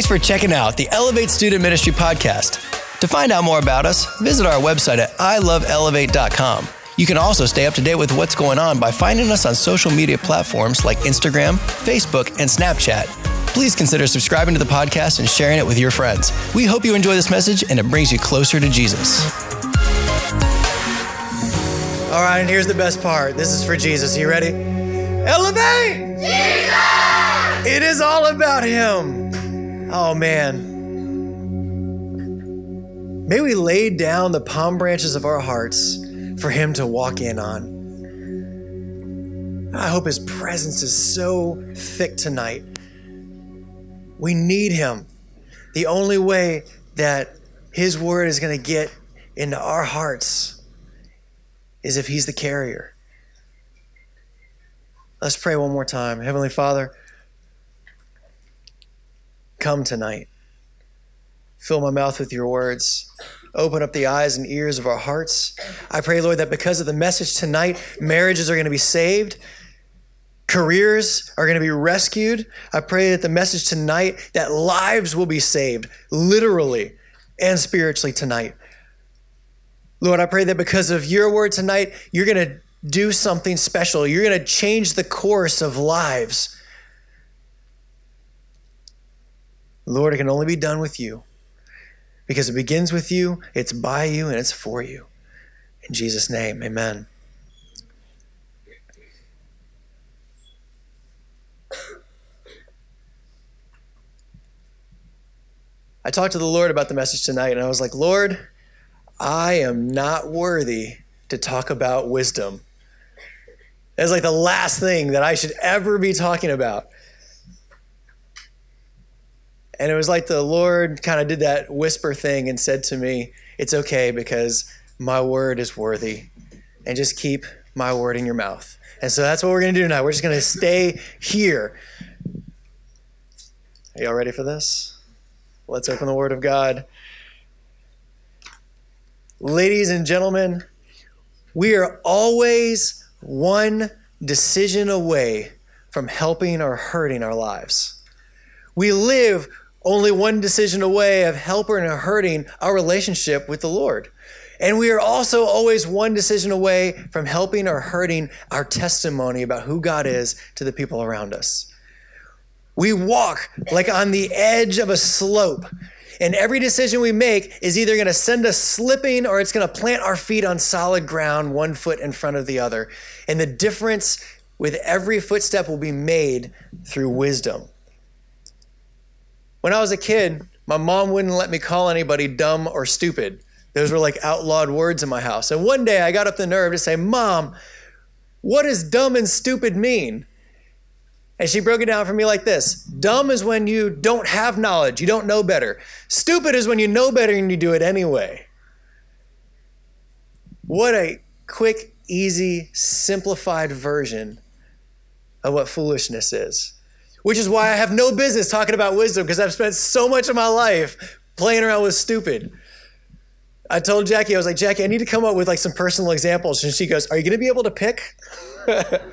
Thanks for checking out the Elevate Student Ministry podcast. To find out more about us, visit our website at iloveelevate.com. You can also stay up to date with what's going on by finding us on social media platforms like Instagram, Facebook, and Snapchat. Please consider subscribing to the podcast and sharing it with your friends. We hope you enjoy this message and it brings you closer to Jesus. All right, and here's the best part. This is for Jesus. Are you ready? Elevate! Jesus! It is all about Him. Oh, man. May we lay down the palm branches of our hearts for Him to walk in on. I hope His presence is so thick tonight. We need Him. The only way that His word is going to get into our hearts is if He's the carrier. Let's pray one more time. Heavenly Father, come tonight. Fill my mouth with your words. Open up the eyes and ears of our hearts. I pray, Lord, that because of the message tonight, marriages are going to be saved, careers are going to be rescued. I pray that the message tonight, that lives will be saved, literally and spiritually tonight. Lord, I pray that because of your word tonight, you're going to do something special. You're going to change the course of lives. Lord, it can only be done with you because it begins with you, it's by you, and it's for you. In Jesus' name, amen. I talked to the Lord about the message tonight, and I was like, Lord, I am not worthy to talk about wisdom. It's like the last thing that I should ever be talking about. And it was like the Lord kind of did that whisper thing and said to me, It's okay because my word is worthy. And just keep my word in your mouth. And so that's what we're going to do tonight. We're just going to stay here. Are y'all ready for this? Let's open the Word of God. Ladies and gentlemen, we are always one decision away from helping or hurting our lives. We live only one decision away of helping or hurting our relationship with the Lord. And we are also always one decision away from helping or hurting our testimony about who God is to the people around us. We walk like on the edge of a slope. And every decision we make is either going to send us slipping or it's going to plant our feet on solid ground, one foot in front of the other. And the difference with every footstep will be made through wisdom. When I was a kid, my mom wouldn't let me call anybody dumb or stupid. Those were like outlawed words in my house. And one day I got up the nerve to say, Mom, what does dumb and stupid mean? And she broke it down for me like this Dumb is when you don't have knowledge, you don't know better. Stupid is when you know better and you do it anyway. What a quick, easy, simplified version of what foolishness is which is why I have no business talking about wisdom because I've spent so much of my life playing around with stupid. I told Jackie, I was like, Jackie, I need to come up with like some personal examples. And she goes, Are you going to be able to pick? but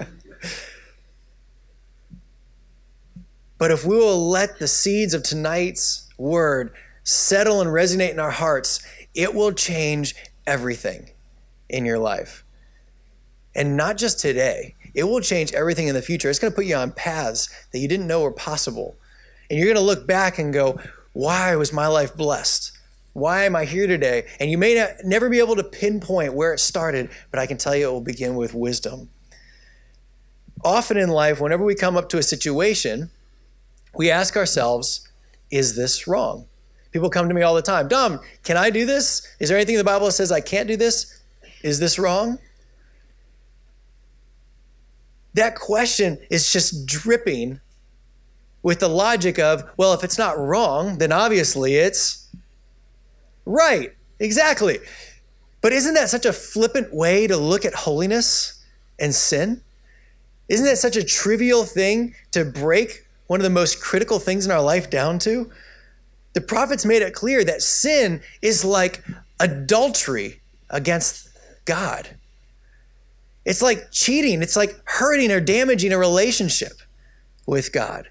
if we will let the seeds of tonight's word settle and resonate in our hearts, it will change everything in your life. And not just today, it will change everything in the future. It's going to put you on paths that you didn't know were possible. And you're going to look back and go, why was my life blessed? Why am I here today? And you may not, never be able to pinpoint where it started, but I can tell you it will begin with wisdom. Often in life, whenever we come up to a situation, we ask ourselves, is this wrong? People come to me all the time, Dom, can I do this? Is there anything in the Bible that says I can't do this? Is this wrong? That question is just dripping with the logic of, well, if it's not wrong, then obviously it's right. Exactly. But isn't that such a flippant way to look at holiness and sin? Isn't that such a trivial thing to break one of the most critical things in our life down to? The prophets made it clear that sin is like adultery against God. It's like cheating, it's like hurting or damaging a relationship with God.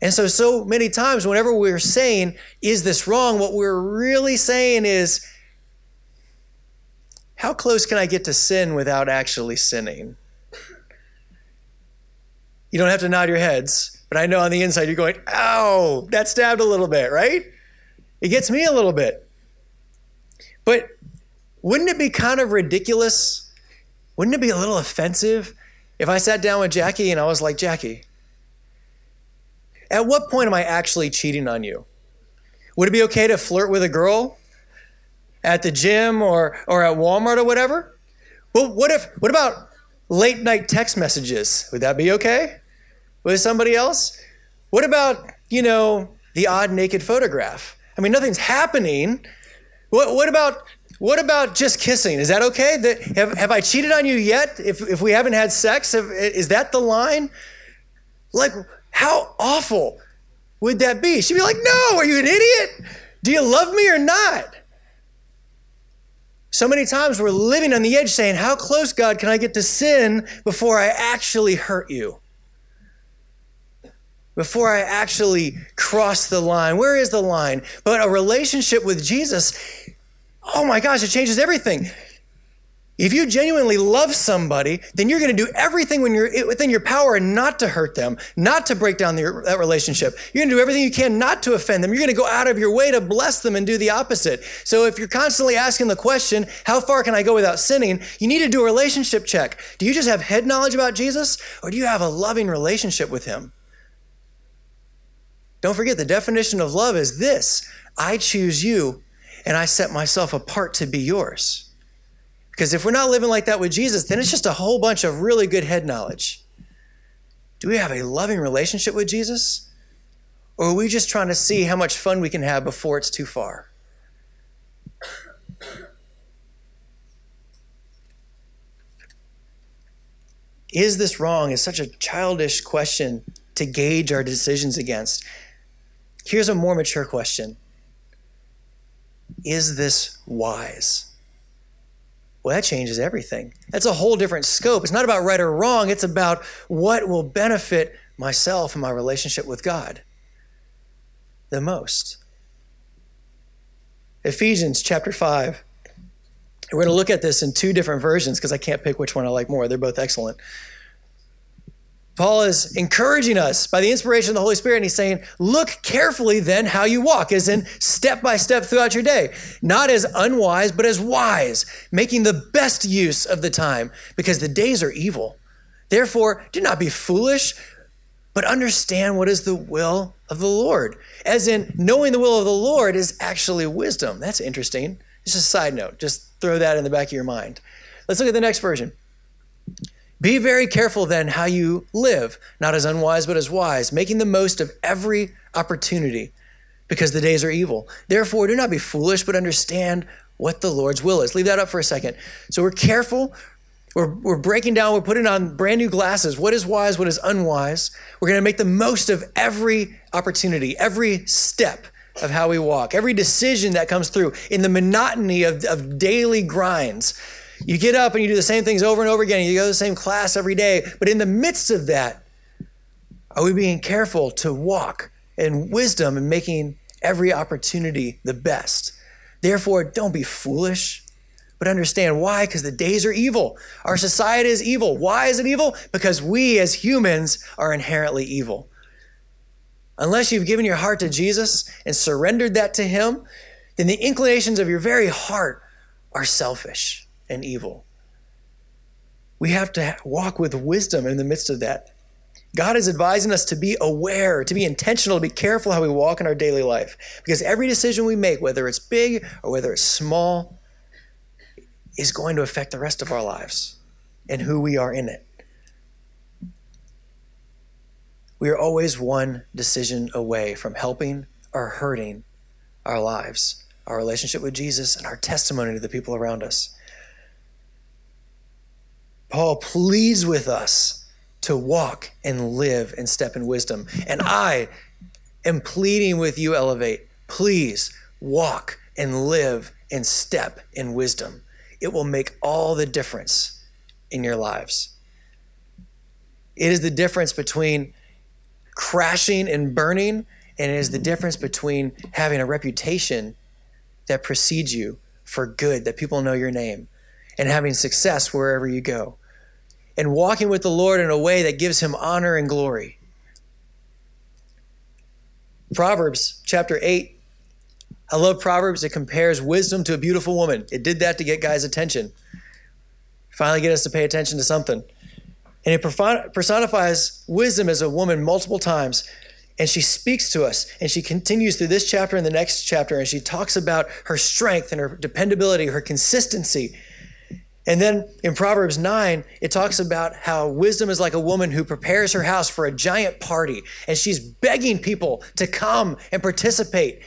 And so, so many times, whenever we're saying, is this wrong? What we're really saying is, how close can I get to sin without actually sinning? You don't have to nod your heads, but I know on the inside you're going, ow, that stabbed a little bit, right? It gets me a little bit. But wouldn't it be kind of ridiculous? Wouldn't it be a little offensive if I sat down with Jackie and I was like, Jackie, at what point am I actually cheating on you? Would it be okay to flirt with a girl at the gym or, or at Walmart or whatever? Well, what if what about late night text messages? Would that be okay with somebody else? What about, you know, the odd naked photograph? I mean, nothing's happening. What, what about what about just kissing? Is that okay? Have, have I cheated on you yet? If, if we haven't had sex, is that the line? Like, how awful would that be? She'd be like, No, are you an idiot? Do you love me or not? So many times we're living on the edge saying, How close, God, can I get to sin before I actually hurt you? Before I actually cross the line. Where is the line? But a relationship with Jesus, oh my gosh, it changes everything. If you genuinely love somebody, then you're going to do everything when you're within your power not to hurt them, not to break down the, that relationship. You're going to do everything you can not to offend them. You're going to go out of your way to bless them and do the opposite. So if you're constantly asking the question, how far can I go without sinning? You need to do a relationship check. Do you just have head knowledge about Jesus or do you have a loving relationship with him? Don't forget the definition of love is this I choose you and I set myself apart to be yours. Because if we're not living like that with Jesus, then it's just a whole bunch of really good head knowledge. Do we have a loving relationship with Jesus? Or are we just trying to see how much fun we can have before it's too far? Is this wrong? Is such a childish question to gauge our decisions against. Here's a more mature question Is this wise? Well, that changes everything. That's a whole different scope. It's not about right or wrong, it's about what will benefit myself and my relationship with God the most. Ephesians chapter 5. We're going to look at this in two different versions because I can't pick which one I like more. They're both excellent. Paul is encouraging us by the inspiration of the Holy Spirit, and he's saying, Look carefully then how you walk, as in step by step throughout your day, not as unwise, but as wise, making the best use of the time, because the days are evil. Therefore, do not be foolish, but understand what is the will of the Lord. As in, knowing the will of the Lord is actually wisdom. That's interesting. Just a side note, just throw that in the back of your mind. Let's look at the next version. Be very careful then how you live, not as unwise, but as wise, making the most of every opportunity, because the days are evil. Therefore, do not be foolish, but understand what the Lord's will is. Leave that up for a second. So we're careful. We're, we're breaking down, we're putting on brand new glasses. What is wise? What is unwise? We're going to make the most of every opportunity, every step of how we walk, every decision that comes through in the monotony of, of daily grinds. You get up and you do the same things over and over again. You go to the same class every day. But in the midst of that, are we being careful to walk in wisdom and making every opportunity the best? Therefore, don't be foolish, but understand why, because the days are evil. Our society is evil. Why is it evil? Because we as humans are inherently evil. Unless you've given your heart to Jesus and surrendered that to Him, then the inclinations of your very heart are selfish and evil. We have to walk with wisdom in the midst of that. God is advising us to be aware, to be intentional, to be careful how we walk in our daily life. Because every decision we make, whether it's big or whether it's small, is going to affect the rest of our lives and who we are in it. We are always one decision away from helping or hurting our lives, our relationship with Jesus, and our testimony to the people around us. Paul pleads with us to walk and live and step in wisdom. And I am pleading with you, Elevate, please walk and live and step in wisdom. It will make all the difference in your lives. It is the difference between crashing and burning, and it is the difference between having a reputation that precedes you for good, that people know your name, and having success wherever you go, and walking with the Lord in a way that gives him honor and glory. Proverbs chapter 8. I love Proverbs. It compares wisdom to a beautiful woman. It did that to get guys' attention. Finally, get us to pay attention to something. And it personifies wisdom as a woman multiple times. And she speaks to us and she continues through this chapter and the next chapter. And she talks about her strength and her dependability, her consistency. And then in Proverbs 9, it talks about how wisdom is like a woman who prepares her house for a giant party and she's begging people to come and participate.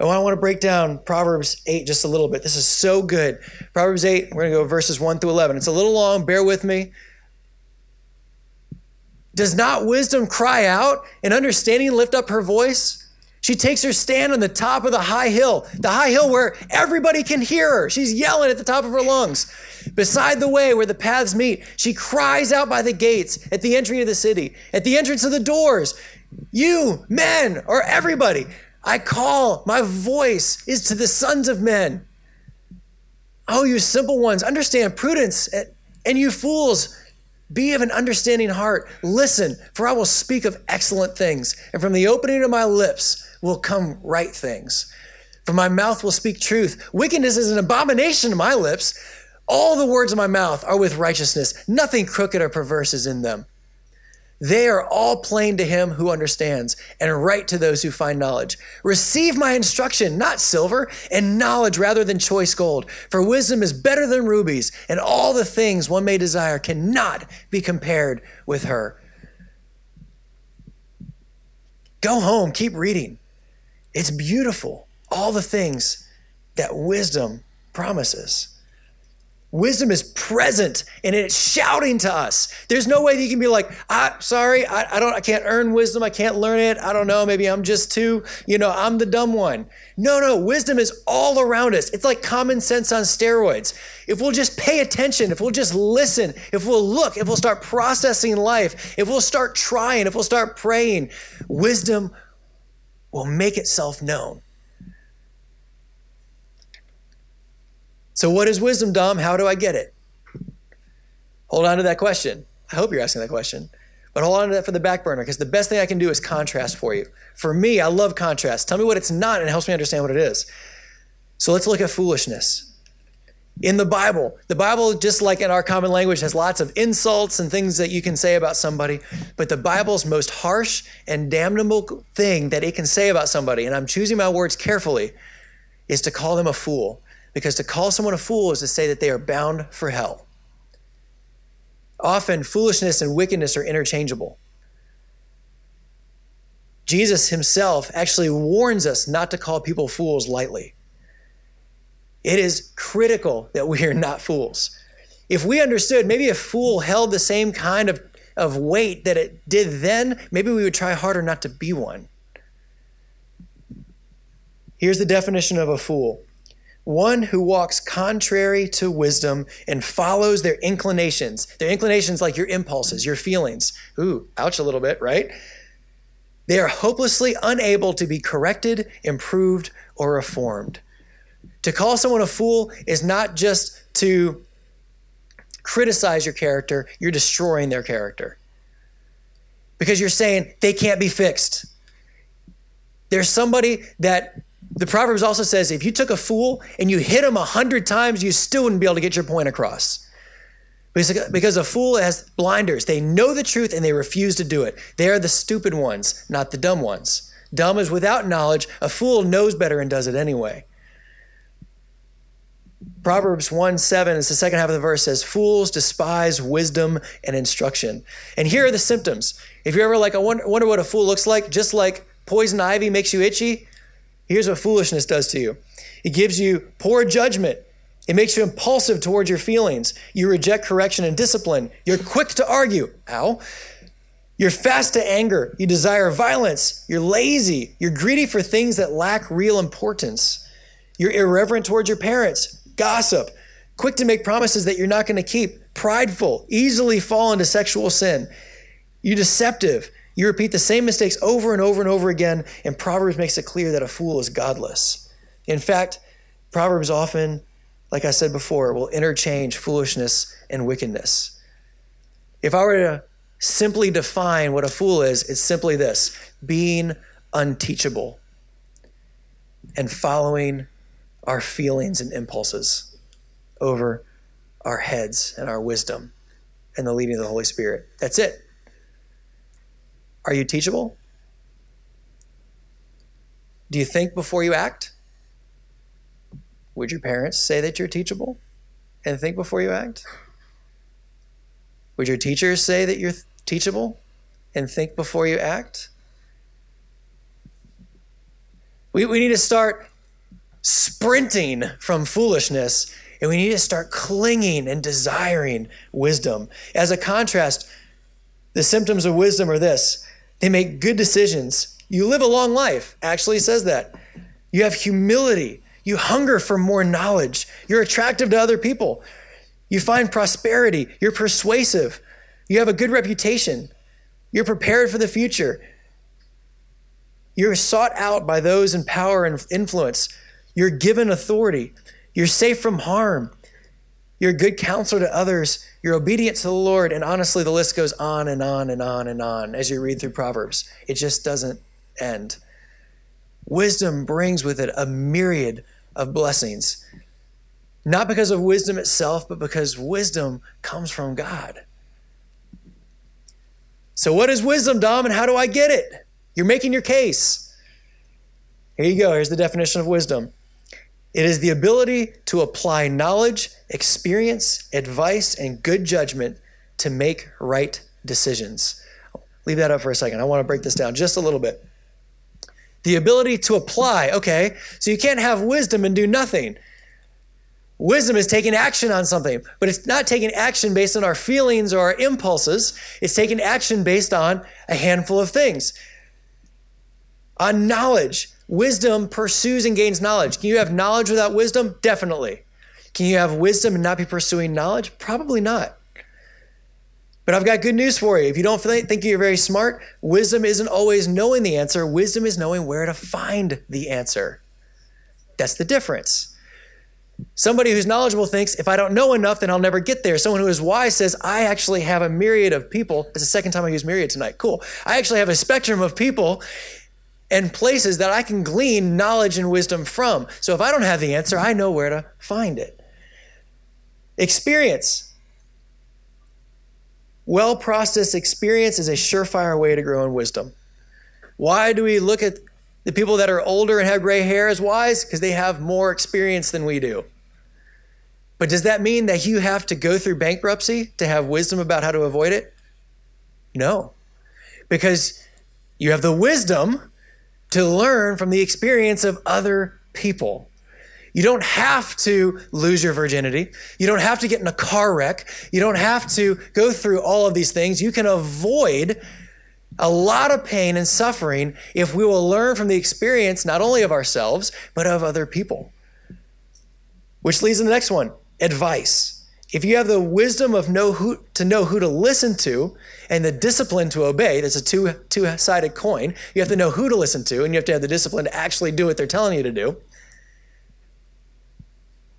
Oh, I want to break down Proverbs 8 just a little bit. This is so good. Proverbs 8, we're going to go verses 1 through 11. It's a little long, bear with me. Does not wisdom cry out and understanding lift up her voice? She takes her stand on the top of the high hill, the high hill where everybody can hear her. She's yelling at the top of her lungs. Beside the way where the paths meet, she cries out by the gates at the entry of the city, at the entrance of the doors. You, men, or everybody, I call, my voice is to the sons of men. Oh, you simple ones, understand prudence, and you fools, be of an understanding heart. Listen, for I will speak of excellent things, and from the opening of my lips will come right things. For my mouth will speak truth. Wickedness is an abomination to my lips. All the words of my mouth are with righteousness. Nothing crooked or perverse is in them. They are all plain to him who understands, and right to those who find knowledge. Receive my instruction, not silver, and knowledge rather than choice gold. For wisdom is better than rubies, and all the things one may desire cannot be compared with her. Go home, keep reading. It's beautiful, all the things that wisdom promises. Wisdom is present and it's shouting to us. There's no way that you can be like, I, sorry, I, I don't, I can't earn wisdom. I can't learn it. I don't know. Maybe I'm just too, you know, I'm the dumb one. No, no, wisdom is all around us. It's like common sense on steroids. If we'll just pay attention, if we'll just listen, if we'll look, if we'll start processing life, if we'll start trying, if we'll start praying, wisdom will make itself known. So, what is wisdom, Dom? How do I get it? Hold on to that question. I hope you're asking that question. But hold on to that for the back burner because the best thing I can do is contrast for you. For me, I love contrast. Tell me what it's not and it helps me understand what it is. So let's look at foolishness. In the Bible, the Bible, just like in our common language, has lots of insults and things that you can say about somebody. But the Bible's most harsh and damnable thing that it can say about somebody, and I'm choosing my words carefully, is to call them a fool. Because to call someone a fool is to say that they are bound for hell. Often, foolishness and wickedness are interchangeable. Jesus himself actually warns us not to call people fools lightly. It is critical that we are not fools. If we understood maybe a fool held the same kind of, of weight that it did then, maybe we would try harder not to be one. Here's the definition of a fool one who walks contrary to wisdom and follows their inclinations. Their inclinations, like your impulses, your feelings. Ooh, ouch a little bit, right? They are hopelessly unable to be corrected, improved, or reformed. To call someone a fool is not just to criticize your character, you're destroying their character. Because you're saying they can't be fixed. There's somebody that the Proverbs also says if you took a fool and you hit him a hundred times, you still wouldn't be able to get your point across. Because a fool has blinders. They know the truth and they refuse to do it. They are the stupid ones, not the dumb ones. Dumb is without knowledge. A fool knows better and does it anyway. Proverbs 1 7 is the second half of the verse says, Fools despise wisdom and instruction. And here are the symptoms. If you're ever like, I wonder, wonder what a fool looks like, just like poison ivy makes you itchy, Here's what foolishness does to you it gives you poor judgment. It makes you impulsive towards your feelings. You reject correction and discipline. You're quick to argue. Ow. You're fast to anger. You desire violence. You're lazy. You're greedy for things that lack real importance. You're irreverent towards your parents. Gossip. Quick to make promises that you're not going to keep. Prideful. Easily fall into sexual sin. You're deceptive. You repeat the same mistakes over and over and over again, and Proverbs makes it clear that a fool is godless. In fact, Proverbs often, like I said before, will interchange foolishness and wickedness. If I were to simply define what a fool is, it's simply this being unteachable and following our feelings and impulses over our heads and our wisdom and the leading of the Holy Spirit. That's it. Are you teachable? Do you think before you act? Would your parents say that you're teachable and think before you act? Would your teachers say that you're teachable and think before you act? We, we need to start sprinting from foolishness and we need to start clinging and desiring wisdom. As a contrast, the symptoms of wisdom are this they make good decisions. You live a long life, actually says that. You have humility. You hunger for more knowledge. You're attractive to other people. You find prosperity. You're persuasive. You have a good reputation. You're prepared for the future. You're sought out by those in power and influence. You're given authority. You're safe from harm. You're a good counselor to others. You're obedient to the Lord. And honestly, the list goes on and on and on and on as you read through Proverbs. It just doesn't end. Wisdom brings with it a myriad of blessings. Not because of wisdom itself, but because wisdom comes from God. So, what is wisdom, Dom, and how do I get it? You're making your case. Here you go. Here's the definition of wisdom it is the ability to apply knowledge, experience, advice, and good judgment to make right decisions. Leave that up for a second. I want to break this down just a little bit. The ability to apply, okay, so you can't have wisdom and do nothing. Wisdom is taking action on something, but it's not taking action based on our feelings or our impulses. It's taking action based on a handful of things. On knowledge, wisdom pursues and gains knowledge. Can you have knowledge without wisdom? Definitely. Can you have wisdom and not be pursuing knowledge? Probably not. But I've got good news for you. If you don't think you're very smart, wisdom isn't always knowing the answer. Wisdom is knowing where to find the answer. That's the difference. Somebody who's knowledgeable thinks, if I don't know enough, then I'll never get there. Someone who is wise says, I actually have a myriad of people. It's the second time I use myriad tonight. Cool. I actually have a spectrum of people and places that I can glean knowledge and wisdom from. So if I don't have the answer, I know where to find it. Experience. Well processed experience is a surefire way to grow in wisdom. Why do we look at the people that are older and have gray hair as wise? Because they have more experience than we do. But does that mean that you have to go through bankruptcy to have wisdom about how to avoid it? No. Because you have the wisdom to learn from the experience of other people. You don't have to lose your virginity. You don't have to get in a car wreck. You don't have to go through all of these things. You can avoid a lot of pain and suffering if we will learn from the experience not only of ourselves, but of other people. Which leads to the next one advice. If you have the wisdom of know who to know who to listen to and the discipline to obey, that's a two two-sided coin. You have to know who to listen to and you have to have the discipline to actually do what they're telling you to do.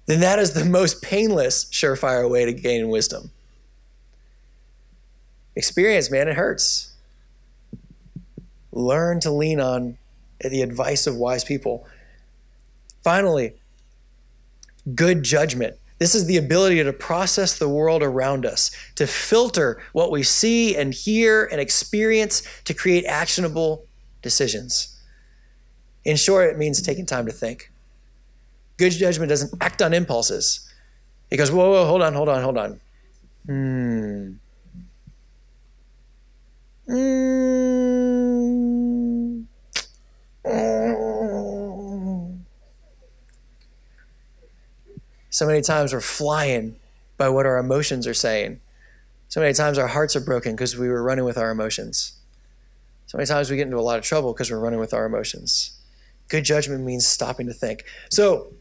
Then that is the most painless, surefire way to gain wisdom. Experience, man, it hurts. Learn to lean on the advice of wise people. Finally, good judgment. This is the ability to process the world around us, to filter what we see and hear and experience to create actionable decisions. In short, it means taking time to think. Good judgment doesn't act on impulses. It goes, whoa, whoa, hold on, hold on, hold on. Hmm. Mm. So many times we're flying by what our emotions are saying. So many times our hearts are broken because we were running with our emotions. So many times we get into a lot of trouble because we're running with our emotions. Good judgment means stopping to think. So,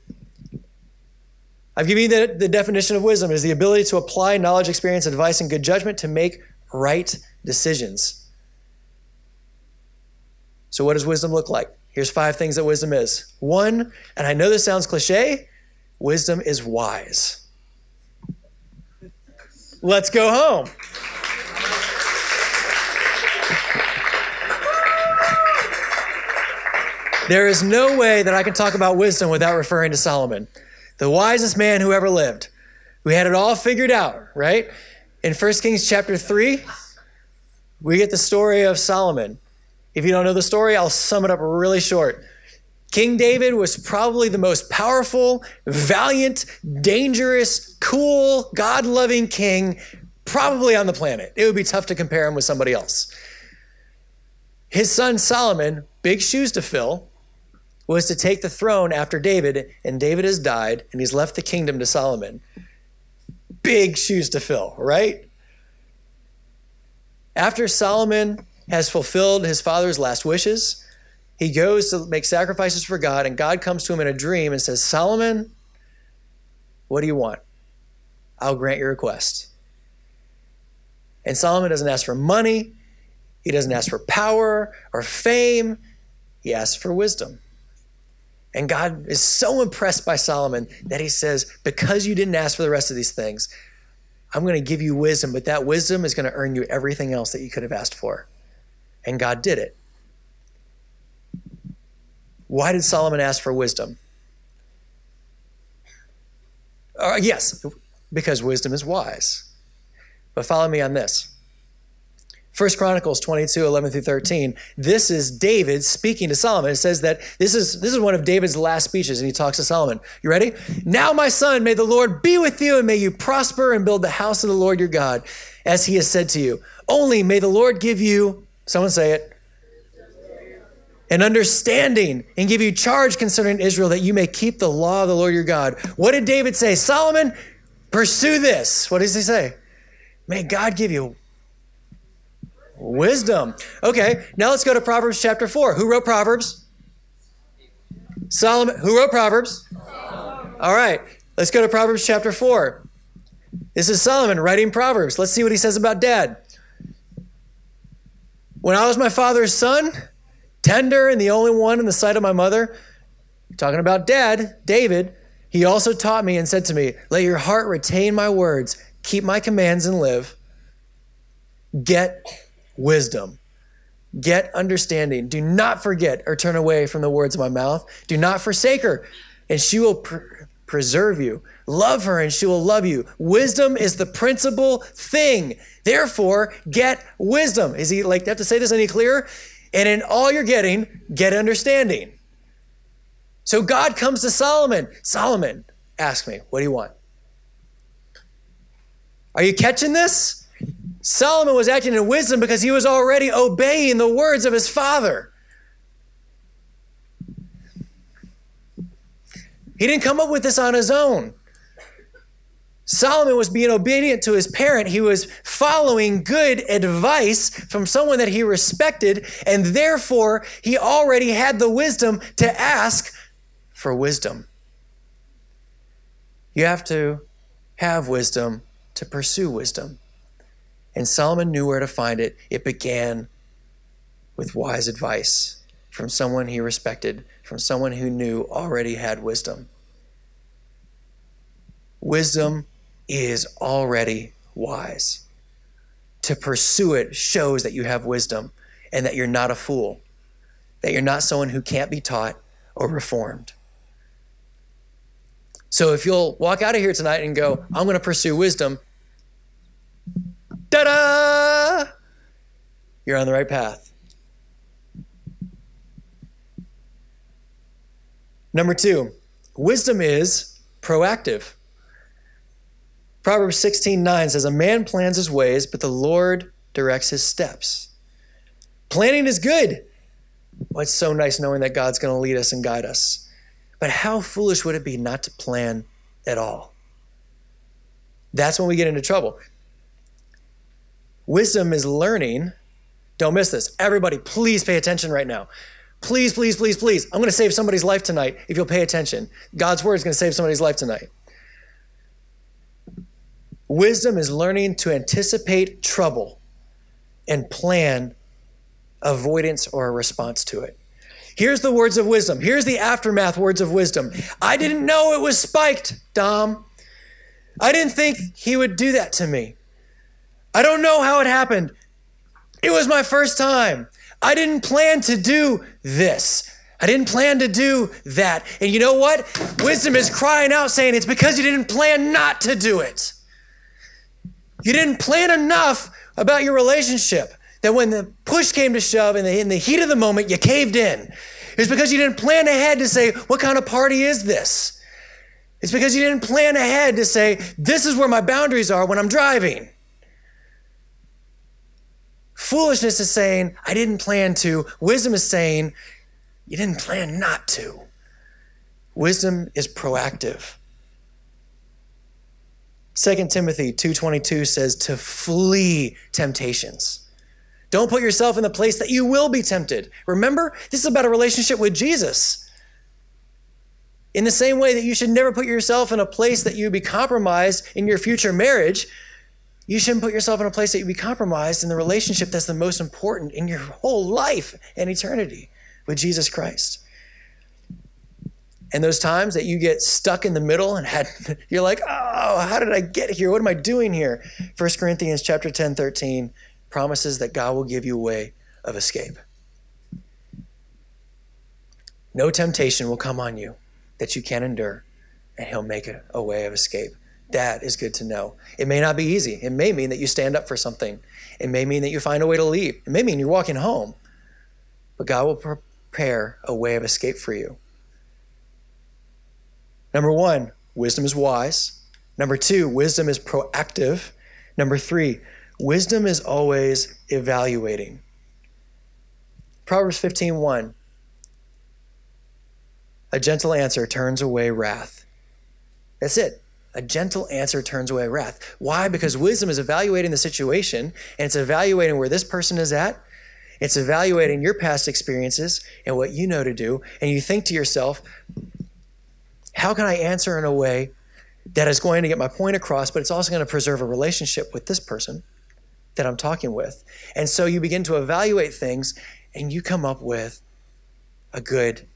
I've given you the, the definition of wisdom is the ability to apply knowledge, experience, advice, and good judgment to make right decisions. So, what does wisdom look like? Here's five things that wisdom is. One, and I know this sounds cliche, wisdom is wise. Let's go home. There is no way that I can talk about wisdom without referring to Solomon, the wisest man who ever lived, We had it all figured out, right? In 1 Kings chapter 3, we get the story of Solomon. If you don't know the story, I'll sum it up really short. King David was probably the most powerful, valiant, dangerous, cool, God loving king probably on the planet. It would be tough to compare him with somebody else. His son Solomon, big shoes to fill, was to take the throne after David, and David has died, and he's left the kingdom to Solomon. Big shoes to fill, right? After Solomon has fulfilled his father's last wishes, he goes to make sacrifices for God, and God comes to him in a dream and says, Solomon, what do you want? I'll grant your request. And Solomon doesn't ask for money, he doesn't ask for power or fame, he asks for wisdom. And God is so impressed by Solomon that he says, Because you didn't ask for the rest of these things, I'm going to give you wisdom, but that wisdom is going to earn you everything else that you could have asked for. And God did it. Why did Solomon ask for wisdom? Uh, yes, because wisdom is wise. But follow me on this. First Chronicles 22, 11 through 13. This is David speaking to Solomon. It says that this is this is one of David's last speeches, and he talks to Solomon. You ready? Now, my son, may the Lord be with you, and may you prosper and build the house of the Lord your God, as he has said to you. Only may the Lord give you, someone say it, an understanding and give you charge concerning Israel that you may keep the law of the Lord your God. What did David say? Solomon, pursue this. What does he say? May God give you wisdom. Okay, now let's go to Proverbs chapter 4. Who wrote Proverbs? Solomon. Who wrote Proverbs? All right, let's go to Proverbs chapter 4. This is Solomon writing Proverbs. Let's see what he says about dad. When I was my father's son, tender and the only one in the sight of my mother, talking about dad, David, he also taught me and said to me, Let your heart retain my words, keep my commands and live. Get wisdom. Get understanding. Do not forget or turn away from the words of my mouth. Do not forsake her, and she will pr- preserve you. Love her, and she will love you. Wisdom is the principal thing. Therefore, get wisdom. Is he like, do you have to say this any clearer? And in all you're getting, get understanding. So God comes to Solomon. Solomon, ask me, what do you want? Are you catching this? Solomon was acting in wisdom because he was already obeying the words of his father. He didn't come up with this on his own. Solomon was being obedient to his parent. He was following good advice from someone that he respected, and therefore he already had the wisdom to ask for wisdom. You have to have wisdom to pursue wisdom. And Solomon knew where to find it. It began with wise advice from someone he respected, from someone who knew already had wisdom. Wisdom is already wise. To pursue it shows that you have wisdom and that you're not a fool, that you're not someone who can't be taught or reformed. So if you'll walk out of here tonight and go, I'm going to pursue wisdom, Ta da! You're on the right path. Number two, wisdom is proactive. Proverbs 16 9 says, A man plans his ways, but the Lord directs his steps. Planning is good. Well, it's so nice knowing that God's going to lead us and guide us. But how foolish would it be not to plan at all? That's when we get into trouble. Wisdom is learning. Don't miss this. Everybody, please pay attention right now. Please, please, please, please. I'm going to save somebody's life tonight if you'll pay attention. God's word is going to save somebody's life tonight. Wisdom is learning to anticipate trouble and plan avoidance or a response to it. Here's the words of wisdom. Here's the aftermath words of wisdom. I didn't know it was spiked, Dom. I didn't think he would do that to me. I don't know how it happened. It was my first time. I didn't plan to do this. I didn't plan to do that. And you know what? Wisdom is crying out saying it's because you didn't plan not to do it. You didn't plan enough about your relationship that when the push came to shove the, in the heat of the moment, you caved in. It's because you didn't plan ahead to say, what kind of party is this? It's because you didn't plan ahead to say, this is where my boundaries are when I'm driving. Foolishness is saying, I didn't plan to. Wisdom is saying, you didn't plan not to. Wisdom is proactive. 2 Timothy 2:22 says to flee temptations. Don't put yourself in the place that you will be tempted. Remember, this is about a relationship with Jesus. In the same way that you should never put yourself in a place that you be compromised in your future marriage, you shouldn't put yourself in a place that you be compromised in the relationship that's the most important in your whole life and eternity with Jesus Christ. And those times that you get stuck in the middle and had you're like, "Oh, how did I get here? What am I doing here?" 1 Corinthians chapter 10, 13 promises that God will give you a way of escape. No temptation will come on you that you can't endure, and He'll make a, a way of escape. That is good to know. It may not be easy. It may mean that you stand up for something. It may mean that you find a way to leave. It may mean you're walking home. But God will prepare a way of escape for you. Number one, wisdom is wise. Number two, wisdom is proactive. Number three, wisdom is always evaluating. Proverbs 15 1. A gentle answer turns away wrath. That's it. A gentle answer turns away wrath. Why? Because wisdom is evaluating the situation and it's evaluating where this person is at. It's evaluating your past experiences and what you know to do. And you think to yourself, how can I answer in a way that is going to get my point across, but it's also going to preserve a relationship with this person that I'm talking with? And so you begin to evaluate things and you come up with a good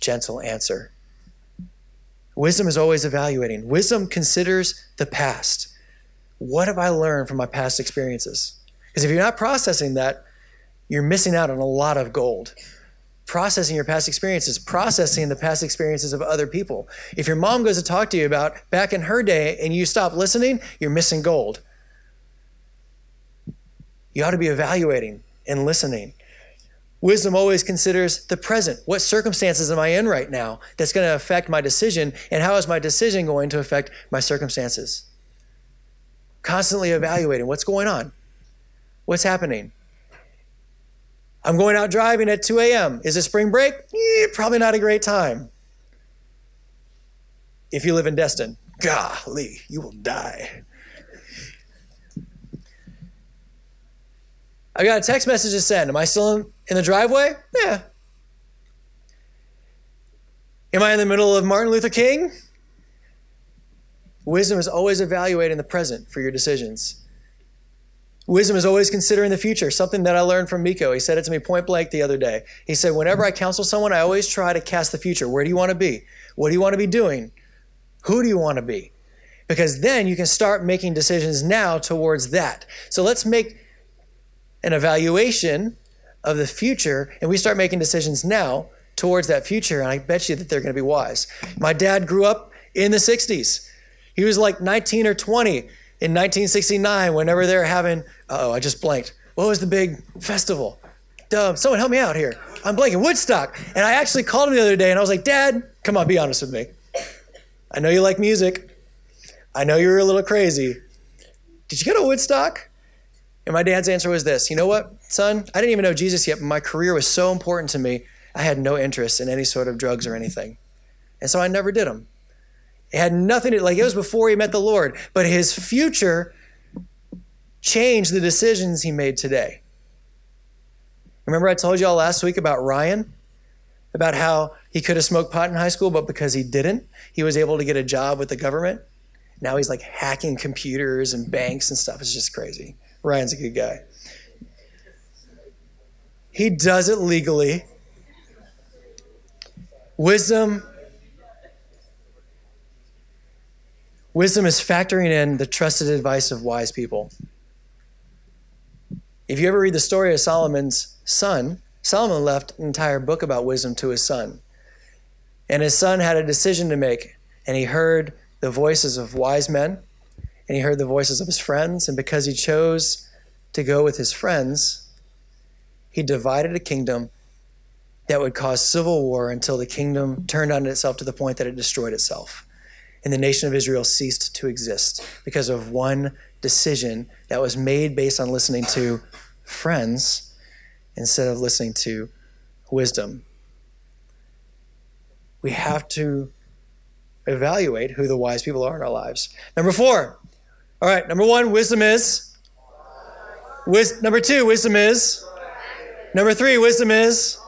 gentle answer. Wisdom is always evaluating. Wisdom considers the past. What have I learned from my past experiences? Because if you're not processing that, you're missing out on a lot of gold. Processing your past experiences, processing the past experiences of other people. If your mom goes to talk to you about back in her day and you stop listening, you're missing gold. You ought to be evaluating and listening. Wisdom always considers the present. What circumstances am I in right now that's going to affect my decision, and how is my decision going to affect my circumstances? Constantly evaluating what's going on, what's happening. I'm going out driving at 2 a.m. Is it spring break? Eh, probably not a great time. If you live in Destin, golly, you will die. I got a text message to send. Am I still in, in the driveway? Yeah. Am I in the middle of Martin Luther King? Wisdom is always evaluating the present for your decisions. Wisdom is always considering the future, something that I learned from Miko. He said it to me point blank the other day. He said, Whenever I counsel someone, I always try to cast the future. Where do you want to be? What do you want to be doing? Who do you want to be? Because then you can start making decisions now towards that. So let's make an evaluation of the future and we start making decisions now towards that future and i bet you that they're going to be wise my dad grew up in the 60s he was like 19 or 20 in 1969 whenever they're having oh i just blanked. What was the big festival? Duh, someone help me out here. I'm blanking. Woodstock. And i actually called him the other day and i was like dad come on be honest with me. I know you like music. I know you were a little crazy. Did you go to woodstock? And my dad's answer was this You know what, son? I didn't even know Jesus yet, but my career was so important to me, I had no interest in any sort of drugs or anything. And so I never did them. It had nothing to, like, it was before he met the Lord, but his future changed the decisions he made today. Remember, I told y'all last week about Ryan? About how he could have smoked pot in high school, but because he didn't, he was able to get a job with the government. Now he's like hacking computers and banks and stuff. It's just crazy. Ryan's a good guy. He does it legally. Wisdom Wisdom is factoring in the trusted advice of wise people. If you ever read the story of Solomon's son, Solomon left an entire book about wisdom to his son. And his son had a decision to make, and he heard the voices of wise men, and he heard the voices of his friends, and because he chose to go with his friends, he divided a kingdom that would cause civil war until the kingdom turned on itself to the point that it destroyed itself. And the nation of Israel ceased to exist because of one decision that was made based on listening to friends instead of listening to wisdom. We have to evaluate who the wise people are in our lives. Number four. All right, number one, wisdom is. Wis- number two, wisdom is. Number three, wisdom is.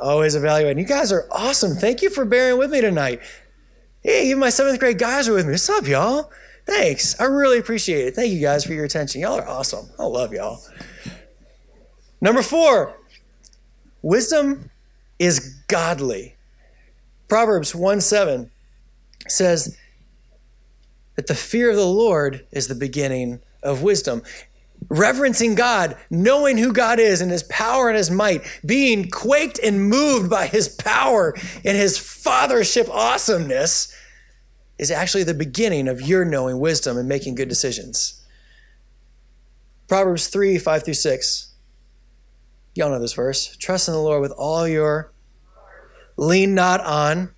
Always evaluate. You guys are awesome. Thank you for bearing with me tonight. Hey, even my seventh grade guys are with me. What's up, y'all? Thanks. I really appreciate it. Thank you guys for your attention. Y'all are awesome. I love y'all. Number four, wisdom is godly. Proverbs 1 7 says that the fear of the Lord is the beginning of wisdom. Reverencing God, knowing who God is and his power and his might, being quaked and moved by his power and his fathership awesomeness is actually the beginning of your knowing wisdom and making good decisions. Proverbs 3 5 through 6. Y'all know this verse. Trust in the Lord with all your, lean not on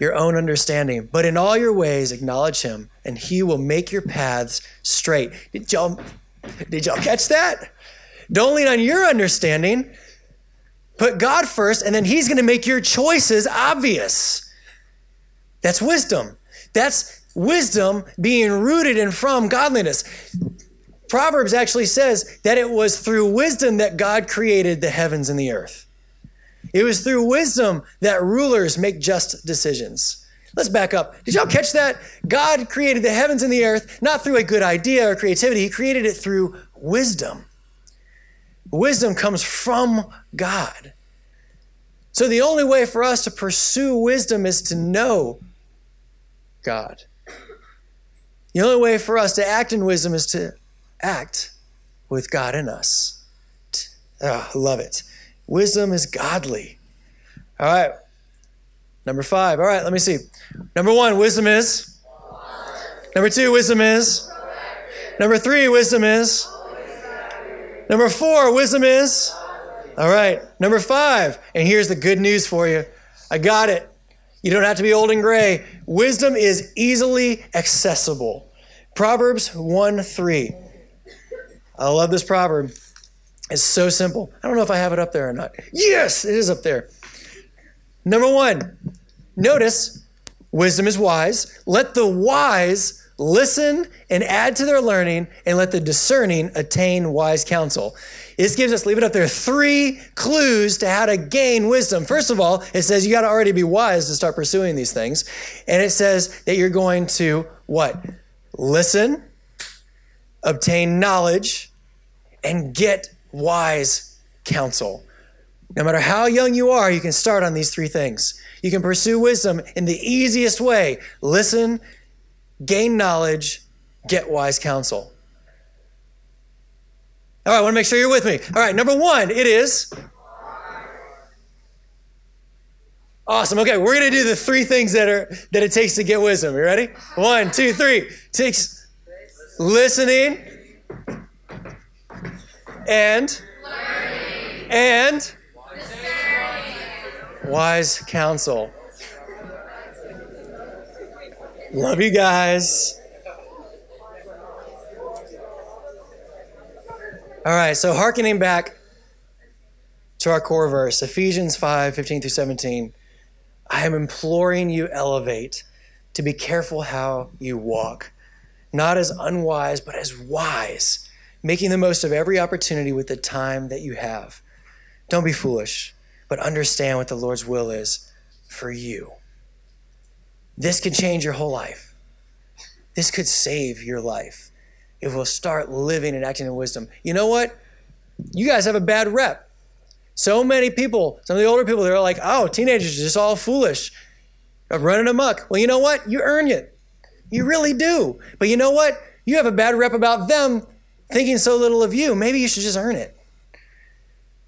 your own understanding, but in all your ways acknowledge him, and he will make your paths straight. Did y'all, did y'all catch that? Don't lean on your understanding. Put God first, and then he's going to make your choices obvious. That's wisdom. That's wisdom being rooted in from godliness. Proverbs actually says that it was through wisdom that God created the heavens and the earth. It was through wisdom that rulers make just decisions. Let's back up. Did y'all catch that? God created the heavens and the earth not through a good idea or creativity, He created it through wisdom. Wisdom comes from God. So the only way for us to pursue wisdom is to know God. The only way for us to act in wisdom is to act with God in us. Oh, love it. Wisdom is godly. All right. Number five. All right, let me see. Number one, wisdom is. Number two, wisdom is. Number three, wisdom is. Number four, wisdom is. All right. Number five. And here's the good news for you. I got it. You don't have to be old and gray. Wisdom is easily accessible. Proverbs 1 3. I love this proverb. It's so simple. I don't know if I have it up there or not. Yes, it is up there. Number one, notice wisdom is wise. Let the wise listen and add to their learning, and let the discerning attain wise counsel. This gives us, leave it up there, three clues to how to gain wisdom. First of all, it says you got to already be wise to start pursuing these things. And it says that you're going to what? Listen, obtain knowledge, and get wise counsel. No matter how young you are, you can start on these three things. You can pursue wisdom in the easiest way listen, gain knowledge, get wise counsel. All right, I want to make sure you're with me. All right, number one, it is. Awesome. Okay, we're gonna do the three things that are that it takes to get wisdom. You ready? One, two, three. It takes listening and Learning. and wise counsel. Love you guys. All right, so hearkening back to our core verse, Ephesians 5 15 through 17. I am imploring you, elevate, to be careful how you walk, not as unwise, but as wise, making the most of every opportunity with the time that you have. Don't be foolish, but understand what the Lord's will is for you. This could change your whole life. This could save your life if we'll start living and acting in wisdom. You know what? you guys have a bad rep. So many people, some of the older people, they're like, oh, teenagers are just all foolish, running amok. Well, you know what? You earn it. You really do. But you know what? You have a bad rep about them thinking so little of you. Maybe you should just earn it.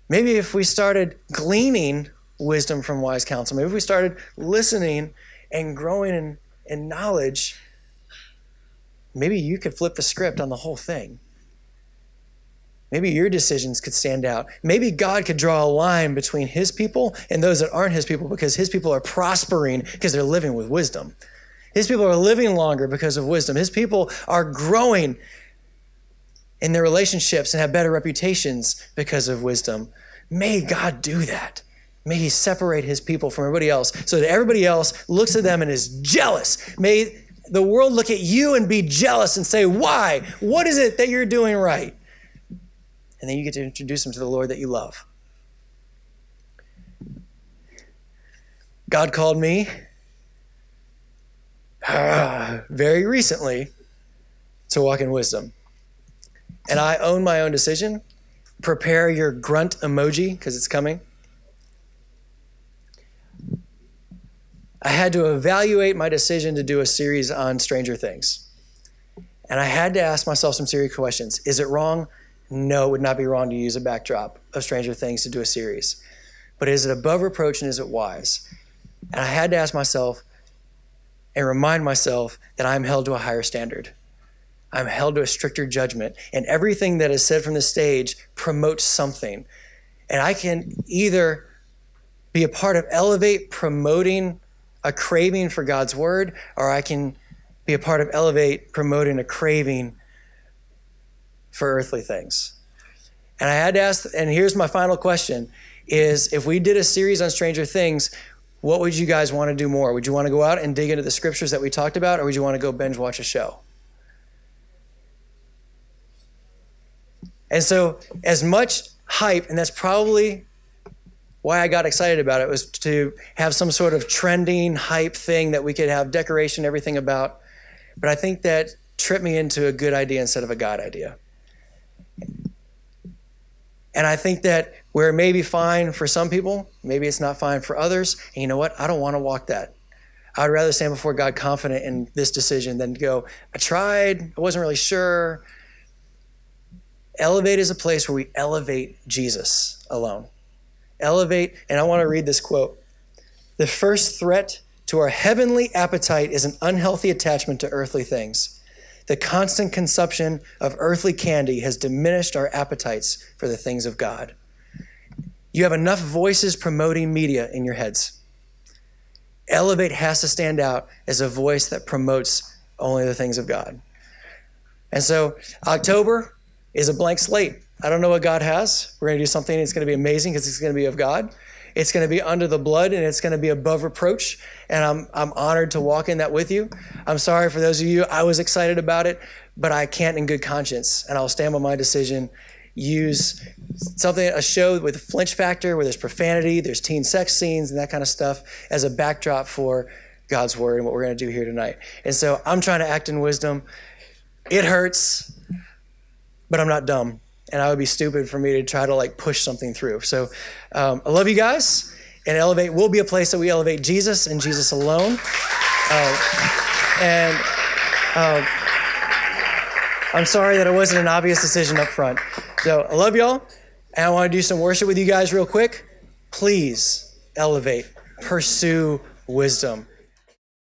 Maybe if we started gleaning wisdom from wise counsel, maybe if we started listening and growing in, in knowledge, maybe you could flip the script on the whole thing. Maybe your decisions could stand out. Maybe God could draw a line between his people and those that aren't his people because his people are prospering because they're living with wisdom. His people are living longer because of wisdom. His people are growing in their relationships and have better reputations because of wisdom. May God do that. May He separate His people from everybody else so that everybody else looks at them and is jealous. May the world look at you and be jealous and say, Why? What is it that you're doing right? And then you get to introduce them to the Lord that you love. God called me uh, very recently to walk in wisdom and I own my own decision, prepare your grunt emoji because it's coming. I had to evaluate my decision to do a series on Stranger Things. And I had to ask myself some serious questions. Is it wrong? No, it would not be wrong to use a backdrop of Stranger Things to do a series. But is it above reproach and is it wise? And I had to ask myself and remind myself that I'm held to a higher standard. I'm held to a stricter judgment. And everything that is said from the stage promotes something. And I can either be a part of Elevate promoting a craving for God's word, or I can be a part of Elevate promoting a craving for earthly things. And I had to ask, and here's my final question is if we did a series on Stranger Things, what would you guys want to do more? Would you want to go out and dig into the scriptures that we talked about, or would you want to go binge watch a show? And so, as much hype, and that's probably why I got excited about it, was to have some sort of trending hype thing that we could have decoration, everything about. But I think that tripped me into a good idea instead of a God idea. And I think that where it may be fine for some people, maybe it's not fine for others. And you know what? I don't want to walk that. I'd rather stand before God confident in this decision than go, I tried, I wasn't really sure. Elevate is a place where we elevate Jesus alone. Elevate, and I want to read this quote. The first threat to our heavenly appetite is an unhealthy attachment to earthly things. The constant consumption of earthly candy has diminished our appetites for the things of God. You have enough voices promoting media in your heads. Elevate has to stand out as a voice that promotes only the things of God. And so, October, is a blank slate. I don't know what God has. We're going to do something It's going to be amazing because it's going to be of God. It's going to be under the blood and it's going to be above reproach. And I'm, I'm honored to walk in that with you. I'm sorry for those of you, I was excited about it, but I can't in good conscience. And I'll stand by my decision. Use something, a show with a flinch factor where there's profanity, there's teen sex scenes, and that kind of stuff as a backdrop for God's word and what we're going to do here tonight. And so I'm trying to act in wisdom. It hurts but I'm not dumb. And I would be stupid for me to try to like push something through. So um, I love you guys. And Elevate will be a place that we elevate Jesus and Jesus alone. Uh, and um, I'm sorry that it wasn't an obvious decision up front. So I love y'all. And I want to do some worship with you guys real quick. Please elevate, pursue wisdom.